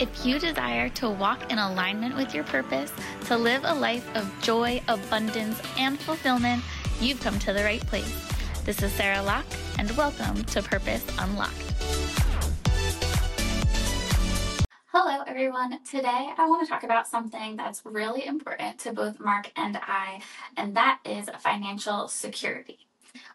If you desire to walk in alignment with your purpose, to live a life of joy, abundance, and fulfillment, you've come to the right place. This is Sarah Locke, and welcome to Purpose Unlocked. Hello, everyone. Today I want to talk about something that's really important to both Mark and I, and that is financial security.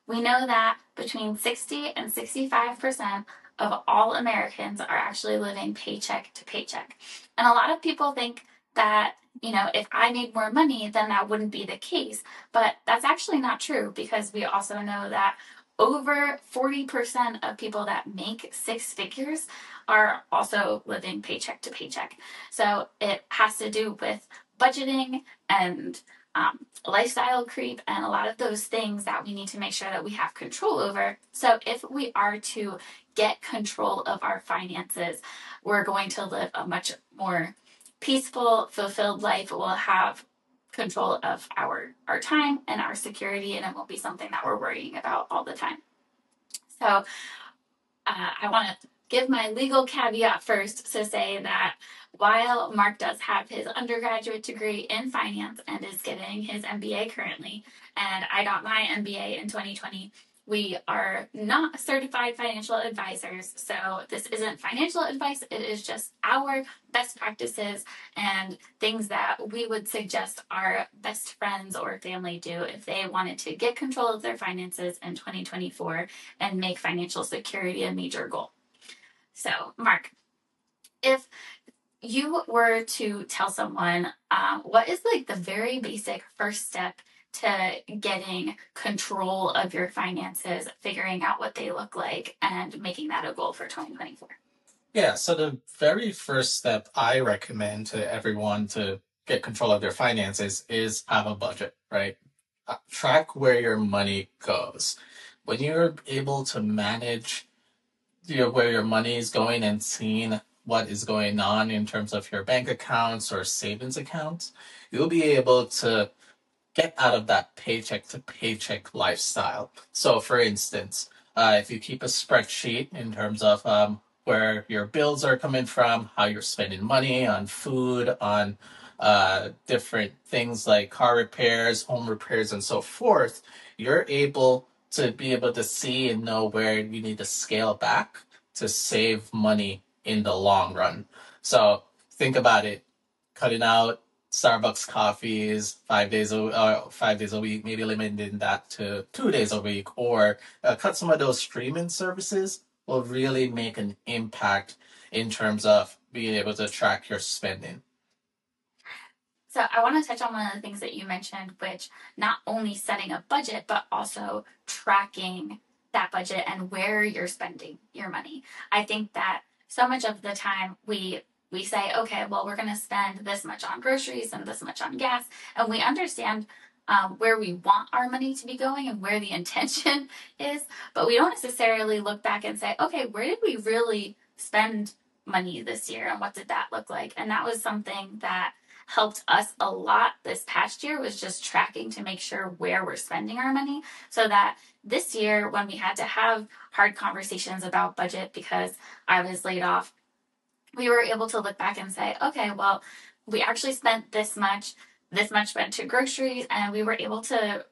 We know that between 60 and 65% of all Americans are actually living paycheck to paycheck. And a lot of people think that, you know, if I made more money, then that wouldn't be the case. But that's actually not true because we also know that over 40% of people that make six figures are also living paycheck to paycheck. So it has to do with budgeting and um, lifestyle creep and a lot of those things that we need to make sure that we have control over. So, if we are to get control of our finances, we're going to live a much more peaceful, fulfilled life. We'll have control of our our time and our security, and it won't be something that we're worrying about all the time. So, uh, I want to give my legal caveat first to say that while Mark does have his undergraduate degree in finance and is getting his MBA currently, and I got my MBA in 2020, we are not certified financial advisors. So this isn't financial advice, it is just our best practices and things that we would suggest our best friends or family do if they wanted to get control of their finances in 2024 and make financial security a major goal. So, Mark, if you were to tell someone um, what is like the very basic first step to getting control of your finances, figuring out what they look like, and making that a goal for 2024? Yeah, so the very first step I recommend to everyone to get control of their finances is have a budget, right? Uh, track where your money goes. When you're able to manage where your money is going and seeing what is going on in terms of your bank accounts or savings accounts, you'll be able to get out of that paycheck to paycheck lifestyle. So, for instance, uh, if you keep a spreadsheet in terms of um, where your bills are coming from, how you're spending money on food, on uh, different things like car repairs, home repairs, and so forth, you're able to be able to see and know where you need to scale back to save money in the long run. So think about it, cutting out Starbucks coffees five days a uh, five days a week, maybe limiting that to two days a week, or uh, cut some of those streaming services will really make an impact in terms of being able to track your spending. So I want to touch on one of the things that you mentioned, which not only setting a budget, but also tracking that budget and where you're spending your money. I think that so much of the time we we say, okay, well, we're going to spend this much on groceries and this much on gas, and we understand um, where we want our money to be going and where the intention is, but we don't necessarily look back and say, okay, where did we really spend money this year and what did that look like? And that was something that helped us a lot this past year was just tracking to make sure where we're spending our money so that this year when we had to have hard conversations about budget because I was laid off, we were able to look back and say, okay, well, we actually spent this much, this much went to groceries, and we were able to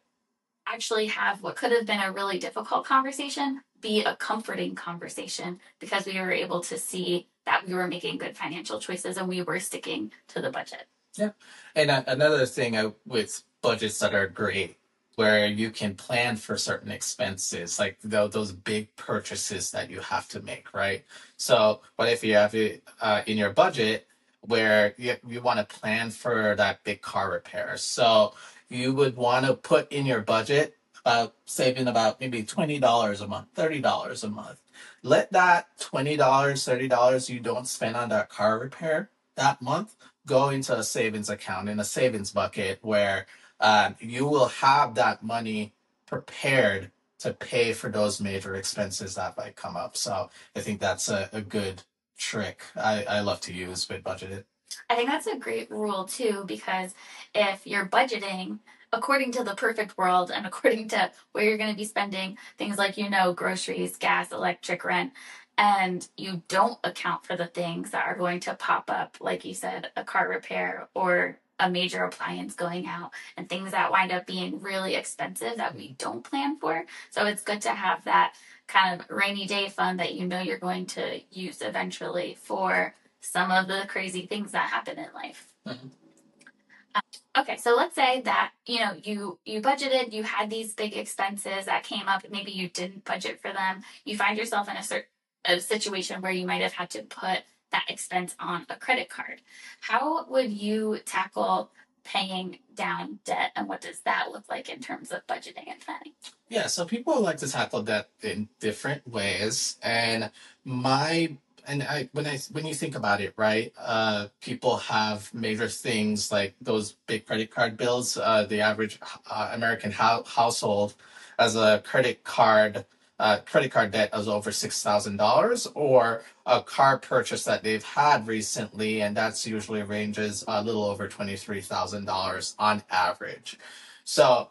actually have what could have been a really difficult conversation be a comforting conversation because we were able to see that we were making good financial choices and we were sticking to the budget. Yeah. And uh, another thing uh, with budgets that are great, where you can plan for certain expenses, like th- those big purchases that you have to make, right? So, what if you have it uh, in your budget where you, you want to plan for that big car repair? So, you would want to put in your budget about saving about maybe $20 a month, $30 a month. Let that $20, $30 you don't spend on that car repair that month go into a savings account in a savings bucket where um, you will have that money prepared to pay for those major expenses that might come up. So I think that's a, a good trick I, I love to use with budgeted. I think that's a great rule too, because if you're budgeting according to the perfect world and according to where you're going to be spending things like, you know, groceries, gas, electric, rent, and you don't account for the things that are going to pop up, like you said, a car repair or a major appliance going out and things that wind up being really expensive that we don't plan for. So it's good to have that kind of rainy day fund that you know you're going to use eventually for some of the crazy things that happen in life. Mm-hmm. Okay, so let's say that you know you you budgeted, you had these big expenses that came up. Maybe you didn't budget for them. You find yourself in a certain a situation where you might have had to put that expense on a credit card. How would you tackle paying down debt, and what does that look like in terms of budgeting and planning? Yeah, so people like to tackle debt in different ways, and my and I when I when you think about it, right? Uh, people have major things like those big credit card bills. Uh, the average uh, American ho- household has a credit card uh, credit card debt of over six thousand dollars, or a car purchase that they've had recently, and that's usually ranges a little over twenty three thousand dollars on average. So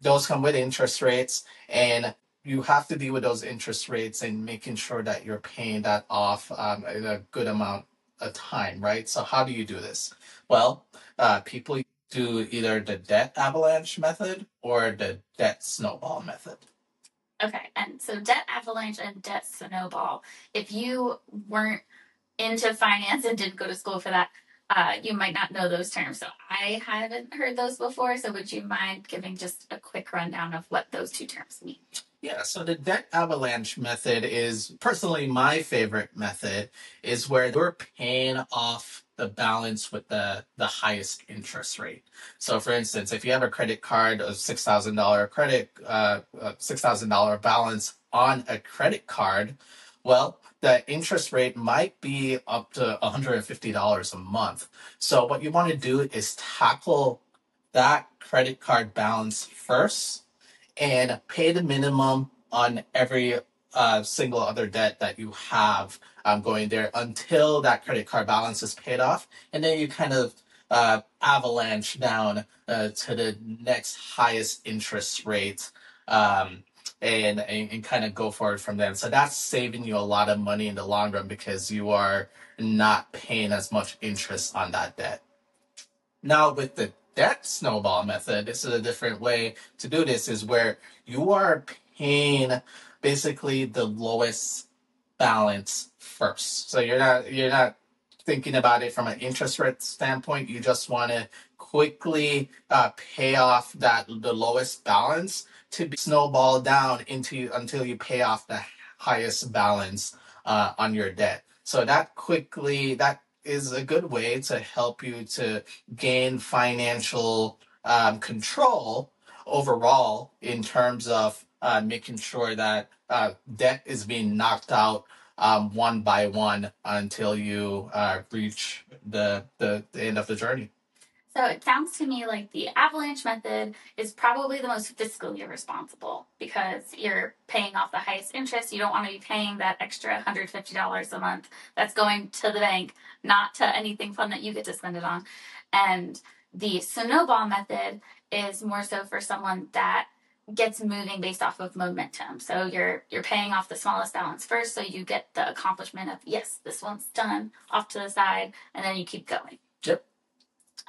those come with interest rates, and you have to deal with those interest rates and making sure that you're paying that off um, in a good amount of time, right? So how do you do this? Well, uh, people do either the debt avalanche method or the debt snowball method. Okay, and so debt avalanche and debt snowball. If you weren't into finance and didn't go to school for that, uh, you might not know those terms. So I haven't heard those before. So would you mind giving just a quick rundown of what those two terms mean? Yeah, so the debt avalanche method is personally my favorite method is where you're paying off the balance with the the highest interest rate. So for instance, if you have a credit card of $6,000 credit uh, uh $6,000 balance on a credit card, well, the interest rate might be up to $150 a month. So what you want to do is tackle that credit card balance first and pay the minimum on every uh, single other debt that you have um, going there until that credit card balance is paid off. And then you kind of uh, avalanche down uh, to the next highest interest rate um, and, and, and kind of go forward from there. So that's saving you a lot of money in the long run because you are not paying as much interest on that debt. Now, with the debt snowball method, this is a different way to do this, is where you are paying basically the lowest balance first. So you're not you're not thinking about it from an interest rate standpoint. You just want to quickly uh, pay off that the lowest balance to be snowball down into until you pay off the highest balance uh, on your debt. So that quickly that is a good way to help you to gain financial um, control overall in terms of uh, making sure that uh, debt is being knocked out um, one by one until you uh, reach the, the, the end of the journey. So it sounds to me like the avalanche method is probably the most fiscally responsible because you're paying off the highest interest. You don't want to be paying that extra $150 a month that's going to the bank, not to anything fun that you get to spend it on. And the snowball method is more so for someone that gets moving based off of momentum. So you're you're paying off the smallest balance first so you get the accomplishment of yes, this one's done off to the side and then you keep going. Yep.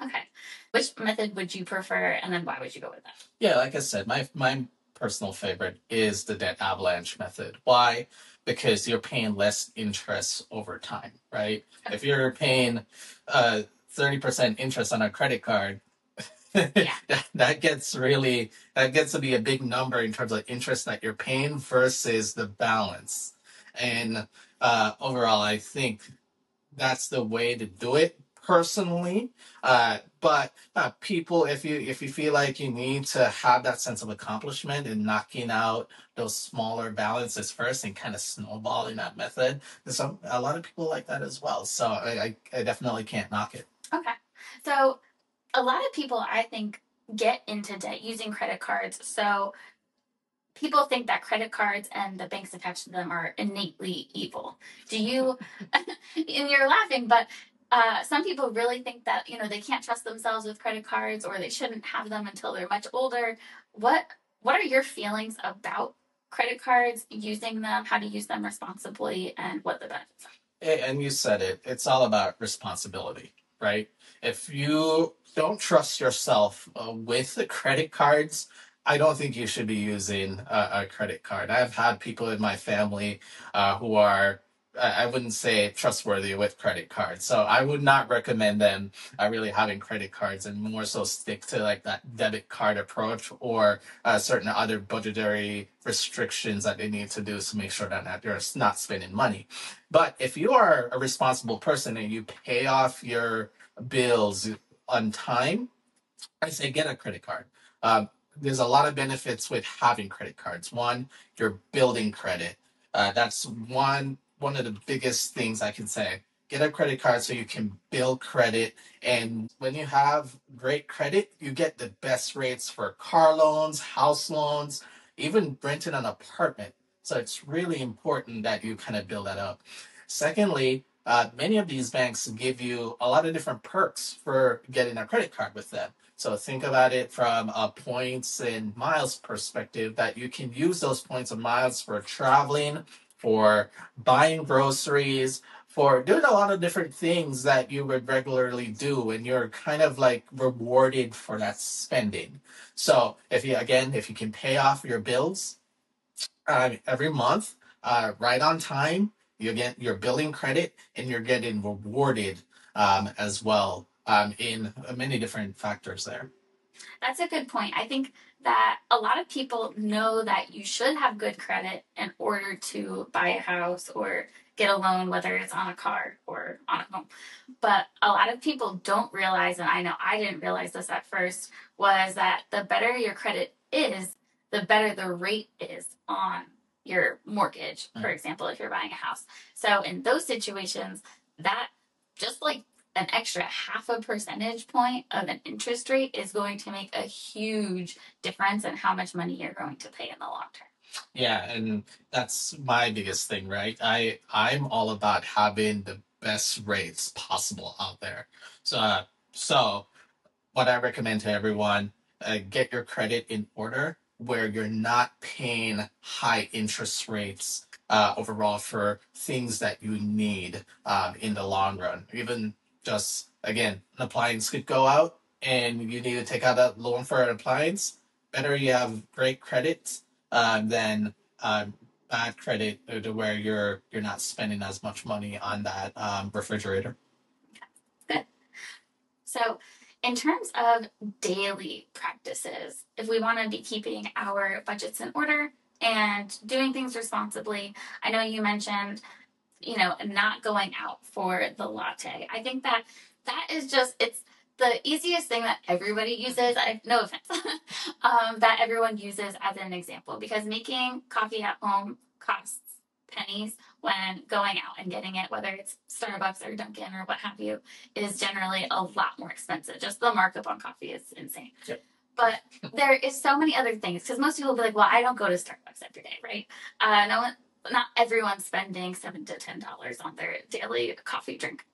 Okay. Which method would you prefer and then why would you go with that? Yeah, like I said, my my personal favorite is the debt avalanche method. Why? Because you're paying less interest over time, right? Okay. If you're paying uh, 30% interest on a credit card. that, that gets really that gets to be a big number in terms of interest that you're paying versus the balance. And uh, overall, I think that's the way to do it personally. Uh, but uh, people, if you if you feel like you need to have that sense of accomplishment and knocking out those smaller balances first and kind of snowballing that method, some a lot of people like that as well. So I, I, I definitely can't knock it. Okay, so a lot of people, I think, get into debt using credit cards. So people think that credit cards and the banks attached to them are innately evil. Do you, and you're laughing, but uh, some people really think that you know they can't trust themselves with credit cards or they shouldn't have them until they're much older. What what are your feelings about credit cards, using them, how to use them responsibly, and what the benefits are. And you said it, it's all about responsibility, right? If you don't trust yourself uh, with the credit cards, I don't think you should be using a, a credit card. I've had people in my family uh, who are, I wouldn't say trustworthy with credit cards. So I would not recommend them uh, really having credit cards and more so stick to like that debit card approach or uh, certain other budgetary restrictions that they need to do to make sure that they're not spending money. But if you are a responsible person and you pay off your bills on time, I say get a credit card. Um, there's a lot of benefits with having credit cards. One, you're building credit. Uh, that's one one of the biggest things I can say. Get a credit card so you can build credit, and when you have great credit, you get the best rates for car loans, house loans, even renting an apartment. So it's really important that you kind of build that up. Secondly, uh, many of these banks give you a lot of different perks for getting a credit card with them. So think about it from a points and miles perspective that you can use those points and miles for traveling, for buying groceries, for doing a lot of different things that you would regularly do and you're kind of like rewarded for that spending. So if you again, if you can pay off your bills um, every month, uh, right on time. You get you're building credit and you're getting rewarded um, as well um, in many different factors there. That's a good point. I think that a lot of people know that you should have good credit in order to buy a house or get a loan, whether it's on a car or on a home. But a lot of people don't realize, and I know I didn't realize this at first, was that the better your credit is, the better the rate is on your mortgage, for Mm. example, if you're buying a house. So in those situations, that just like an extra half a percentage point of an interest rate is going to make a huge difference in how much money you're going to pay in the long term. Yeah, and that's my biggest thing, right? I I'm all about having the best rates possible out there. So uh, so what I recommend to everyone, uh, get your credit in order where you're not paying high interest rates uh, overall for things that you need um, in the long run. Even just again, an appliance could go out and you need to take out a loan for an appliance. Better you have great credit um, than um, bad credit to where you're you're not spending as much money on that um, refrigerator. Good. So, in terms of daily practices, if we want to be keeping our budgets in order and doing things responsibly, I know you mentioned, you know, not going out for the latte. I think that that is just it's the easiest thing that everybody uses. I no offense, um, that everyone uses as an example because making coffee at home costs pennies when going out and getting it, whether it's Starbucks or Dunkin' or what have you is generally a lot more expensive. Just the markup on coffee is insane. Yep. But there is so many other things because most people will be like, "Well, I don't go to Starbucks every day, right?" Uh, no one, not everyone's spending seven to ten dollars on their daily coffee drink.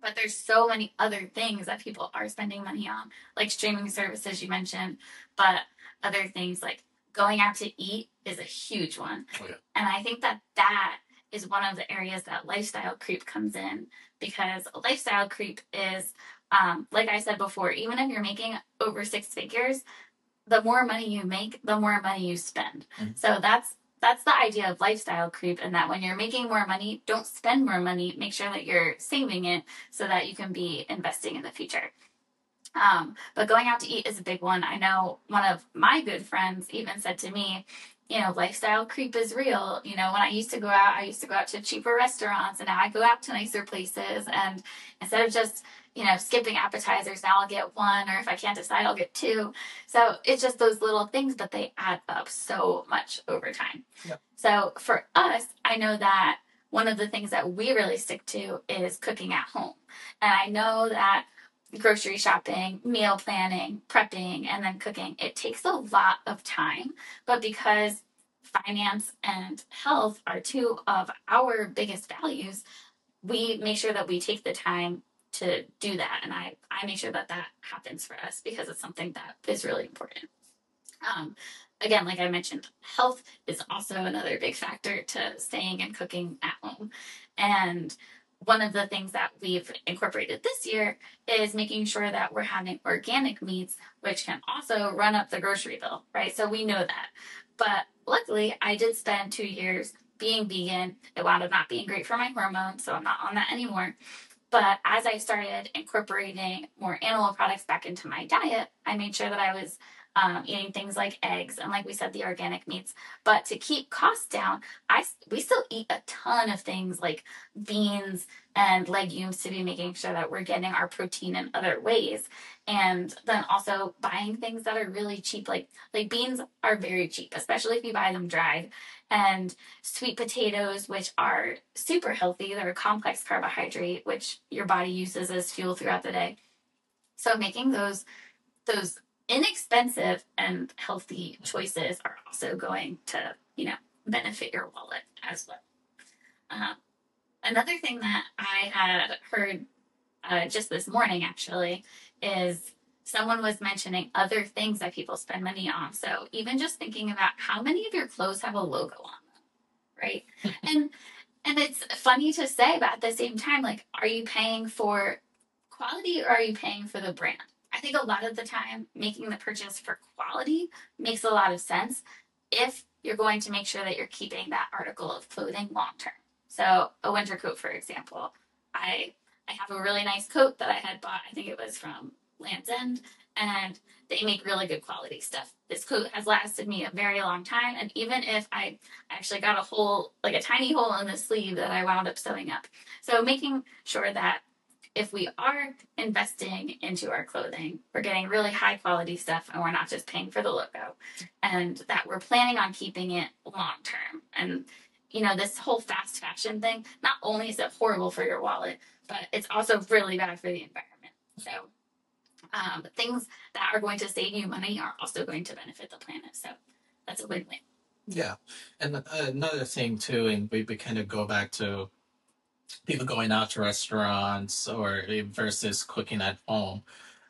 But there's so many other things that people are spending money on, like streaming services you mentioned, but other things like going out to eat is a huge one. Oh, yeah. And I think that that is one of the areas that lifestyle creep comes in because lifestyle creep is, um, like I said before, even if you're making over six figures, the more money you make, the more money you spend. Mhm. So that's that's the idea of lifestyle creep, and that when you're making more money, don't spend more money. Make sure that you're saving it so that you can be investing in the future. Um, but going out to eat is a big one. I know one of my good friends even said to me, you know, lifestyle creep is real. You know, when I used to go out, I used to go out to cheaper restaurants and now I go out to nicer places. And instead of just, you know, skipping appetizers, now I'll get one, or if I can't decide, I'll get two. So it's just those little things, but they add up so much over time. Yep. So for us, I know that one of the things that we really stick to is cooking at home. And I know that grocery shopping, meal planning, prepping, and then cooking, it takes a lot of time. But because finance and health are two of our biggest values, we make sure that we take the time to do that. And I, I make sure that that happens for us because it's something that is really important. Um, again, like I mentioned, health is also another big factor to staying and cooking at home. And one of the things that we've incorporated this year is making sure that we're having organic meats, which can also run up the grocery bill, right? So we know that. But luckily, I did spend two years being vegan. It wound up not being great for my hormones, so I'm not on that anymore. But as I started incorporating more animal products back into my diet, I made sure that I was um, eating things like eggs and, like we said, the organic meats. But to keep costs down, I we still eat a ton of things like beans and legumes to be making sure that we're getting our protein in other ways. And then also buying things that are really cheap, like like beans are very cheap, especially if you buy them dried. And sweet potatoes, which are super healthy, they're a complex carbohydrate, which your body uses as fuel throughout the day. So making those those inexpensive and healthy choices are also going to, you know, benefit your wallet as well. Um, another thing that I had heard uh, just this morning actually is someone was mentioning other things that people spend money on. So even just thinking about how many of your clothes have a logo on them, right? and and it's funny to say, but at the same time, like, are you paying for quality or are you paying for the brand? I think a lot of the time, making the purchase for quality makes a lot of sense if you're going to make sure that you're keeping that article of clothing long term. So, a winter coat, for example, I I have a really nice coat that I had bought. I think it was from Lands' End, and they make really good quality stuff. This coat has lasted me a very long time, and even if I actually got a hole, like a tiny hole in the sleeve that I wound up sewing up. So, making sure that if we are investing into our clothing, we're getting really high quality stuff and we're not just paying for the logo and that we're planning on keeping it long term. And, you know, this whole fast fashion thing, not only is it horrible for your wallet, but it's also really bad for the environment. So, um, things that are going to save you money are also going to benefit the planet. So, that's a win win. Yeah. And another thing, too, and we, we kind of go back to people going out to restaurants or versus cooking at home.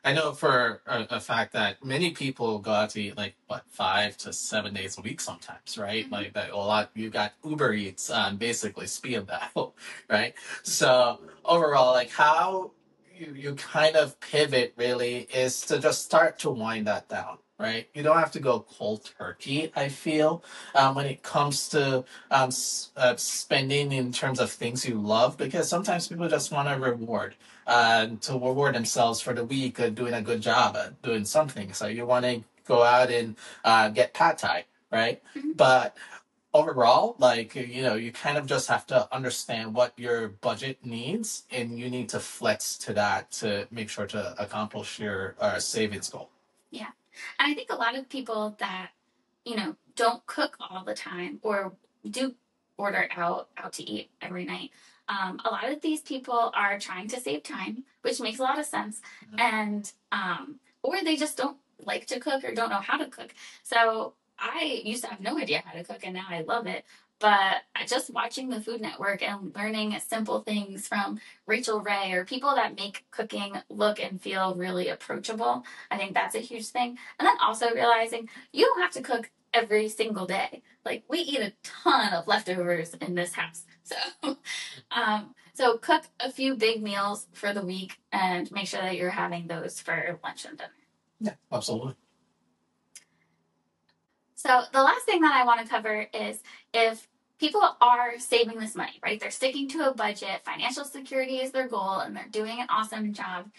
I know for a, a fact that many people go out to eat like what five to seven days a week sometimes, right? Mhm. Like that a lot you got Uber Eats on basically speed of that, right? So overall, like how you, you kind of pivot really is to just start to wind that down, right? You don't have to go cold turkey, I feel, um, when it comes to um, s- uh, spending in terms of things you love, because sometimes people just want a reward uh, to reward themselves for the week of doing a good job at doing something. So you want to go out and uh, get pad thai, right? Mhm. But overall, like you know, you kind of just have to understand what your budget needs, and you need to flex to that to make sure to accomplish your uh, savings goal. Yeah. And I think a lot of people that, you know, don't cook all the time or do order out out to eat every night. Um, a lot of these people are trying to save time, which makes a lot of sense. Mhm. And um, or they just don't like to cook or don't know how to cook. So I used to have no idea how to cook and now I love it. But just watching the Food Network and learning simple things from Rachael Ray or people that make cooking look and feel really approachable I think that's a huge thing. And then also realizing you don't have to cook every single day. Like we eat a ton of leftovers in this house. So um so cook a few big meals for the week and make sure that you're having those for lunch and dinner. Yeah, absolutely. So the last thing that I want to cover is if people are saving this money, right? They're sticking to a budget, financial security is their goal, and they're doing an awesome job.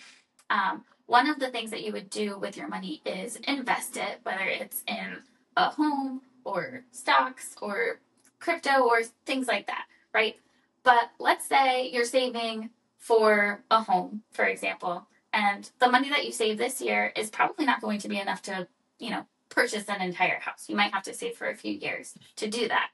Um, one of the things that you would do with your money is invest it, whether it's in a home or stocks or crypto or things like that, right? But let's say you're saving for a home, for example, and the money that you save this year is probably not going to be enough to, you know, purchase an entire house. You might have to save for a few years to do that.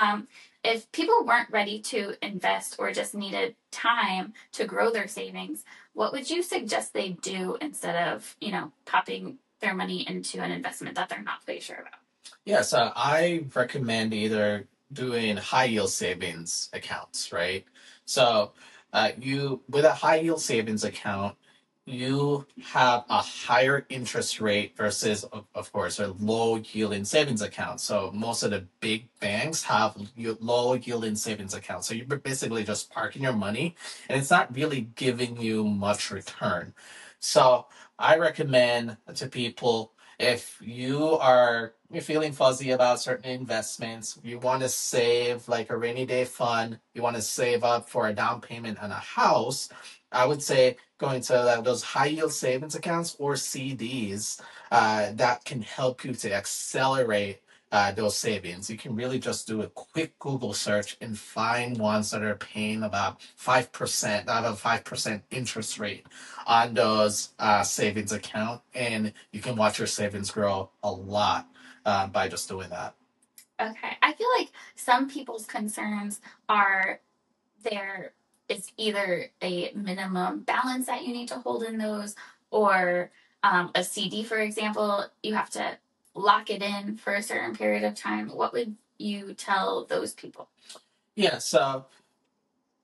Um, if people weren't ready to invest or just needed time to grow their savings, what would you suggest they do instead of, you know, popping their money into an investment that they're not quite sure about? Yeah, so I recommend either doing high yield savings accounts, right? So uh, you with a high yield savings account, you have a higher interest rate versus, of, of course, a low yielding savings account. So most of the big banks have low yielding savings accounts. So you're basically just parking your money and it's not really giving you much return. So I recommend to people if you are you're feeling fuzzy about certain investments, you want to save like a rainy day fund, you want to save up for a down payment on a house, I would say going to uh, those high yield savings accounts or CDs uh, that can help you to accelerate uh, those savings. You can really just do a quick Google search and find ones that are paying about 5%, out of 5% interest rate on those uh, savings account. And you can watch your savings grow a lot uh, by just doing that. Okay. I feel like some people's concerns are there is either a minimum balance that you need to hold in those or um, a CD, for example, you have to lock it in for a certain period of time. What would you tell those people? Yeah, so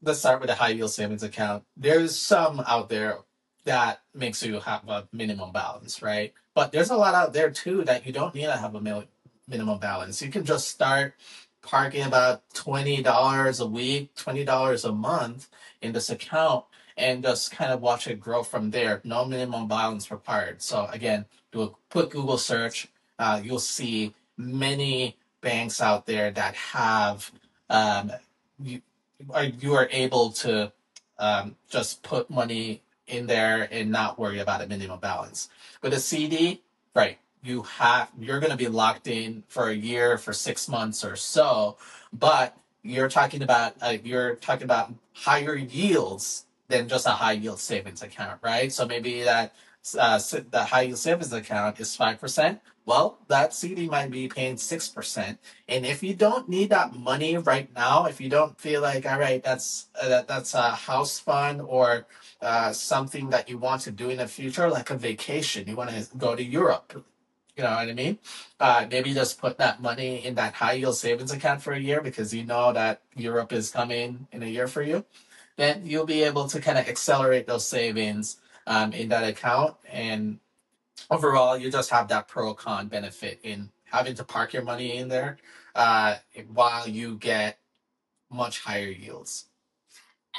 let's start with a high yield savings account. There's some out there that makes you have a minimum balance, right? But there's a lot out there too that you don't need to have a minimum balance. You can just start parking about $20 a week, $20 a month in this account and just kind of watch it grow from there. No minimum balance required. So again, do a quick Google search. Uh, you'll see many banks out there that have um, you are you are able to um, just put money in there and not worry about a minimum balance. With a CD, right? You have you're going to be locked in for a year, for six months or so, but you're talking about uh, you're talking about higher yields than just a high yield savings account, right? So maybe that uh, the high yield savings account is five percent. Well, that CD might be paying six percent, and if you don't need that money right now, if you don't feel like all right, that's uh, that, that's a house fund or uh, something that you want to do in the future, like a vacation, you want to go to Europe, you know what I mean? Uh, maybe just put that money in that high yield savings account for a year because you know that Europe is coming in a year for you. Then you'll be able to kind of accelerate those savings um, in that account. And overall, you just have that pro con benefit in having to park your money in there uh, while you get much higher yields.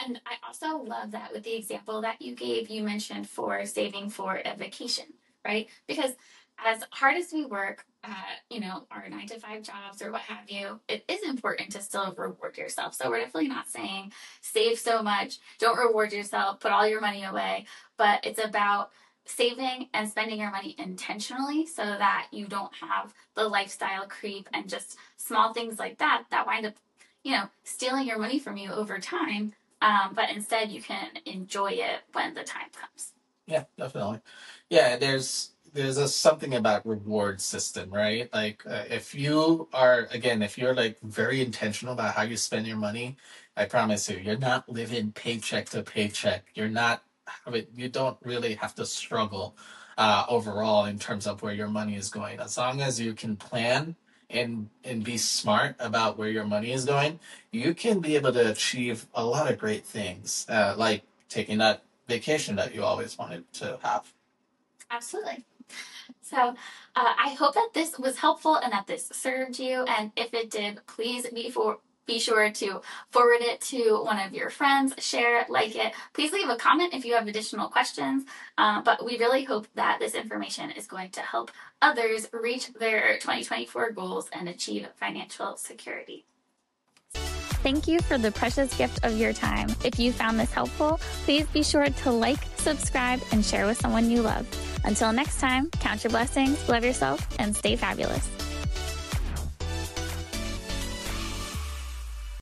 And I also love that with the example that you gave, you mentioned for saving for a vacation, right? Because as hard as we work at, you know, our nine to five jobs or what have you, it is important to still reward yourself. So we're definitely not saying save so much, don't reward yourself, put all your money away, but it's about saving and spending your money intentionally so that you don't have the lifestyle creep and just small things like that that wind up, you know, stealing your money from you over time. Um, but instead, you can enjoy it when the time comes. Yeah, definitely. Yeah, there's there's a something about reward system, right? Like uh, if you are again, if you're like very intentional about how you spend your money, I promise you, you're not living paycheck to paycheck. You're not you don't really have to struggle uh, overall in terms of where your money is going. As long as you can plan and and be smart about where your money is going, you can be able to achieve a lot of great things, uh, like taking that vacation that you always wanted to have. Absolutely. So uh, I hope that this was helpful and that this served you. And if it did, please be for be sure to forward it to one of your friends, share it, like it. Please leave a comment if you have additional questions. Uh, but we really hope that this information is going to help others reach their 2024 goals and achieve financial security. Thank you for the precious gift of your time. If you found this helpful, please be sure to like, subscribe, and share with someone you love. Until next time, count your blessings, love yourself, and stay fabulous.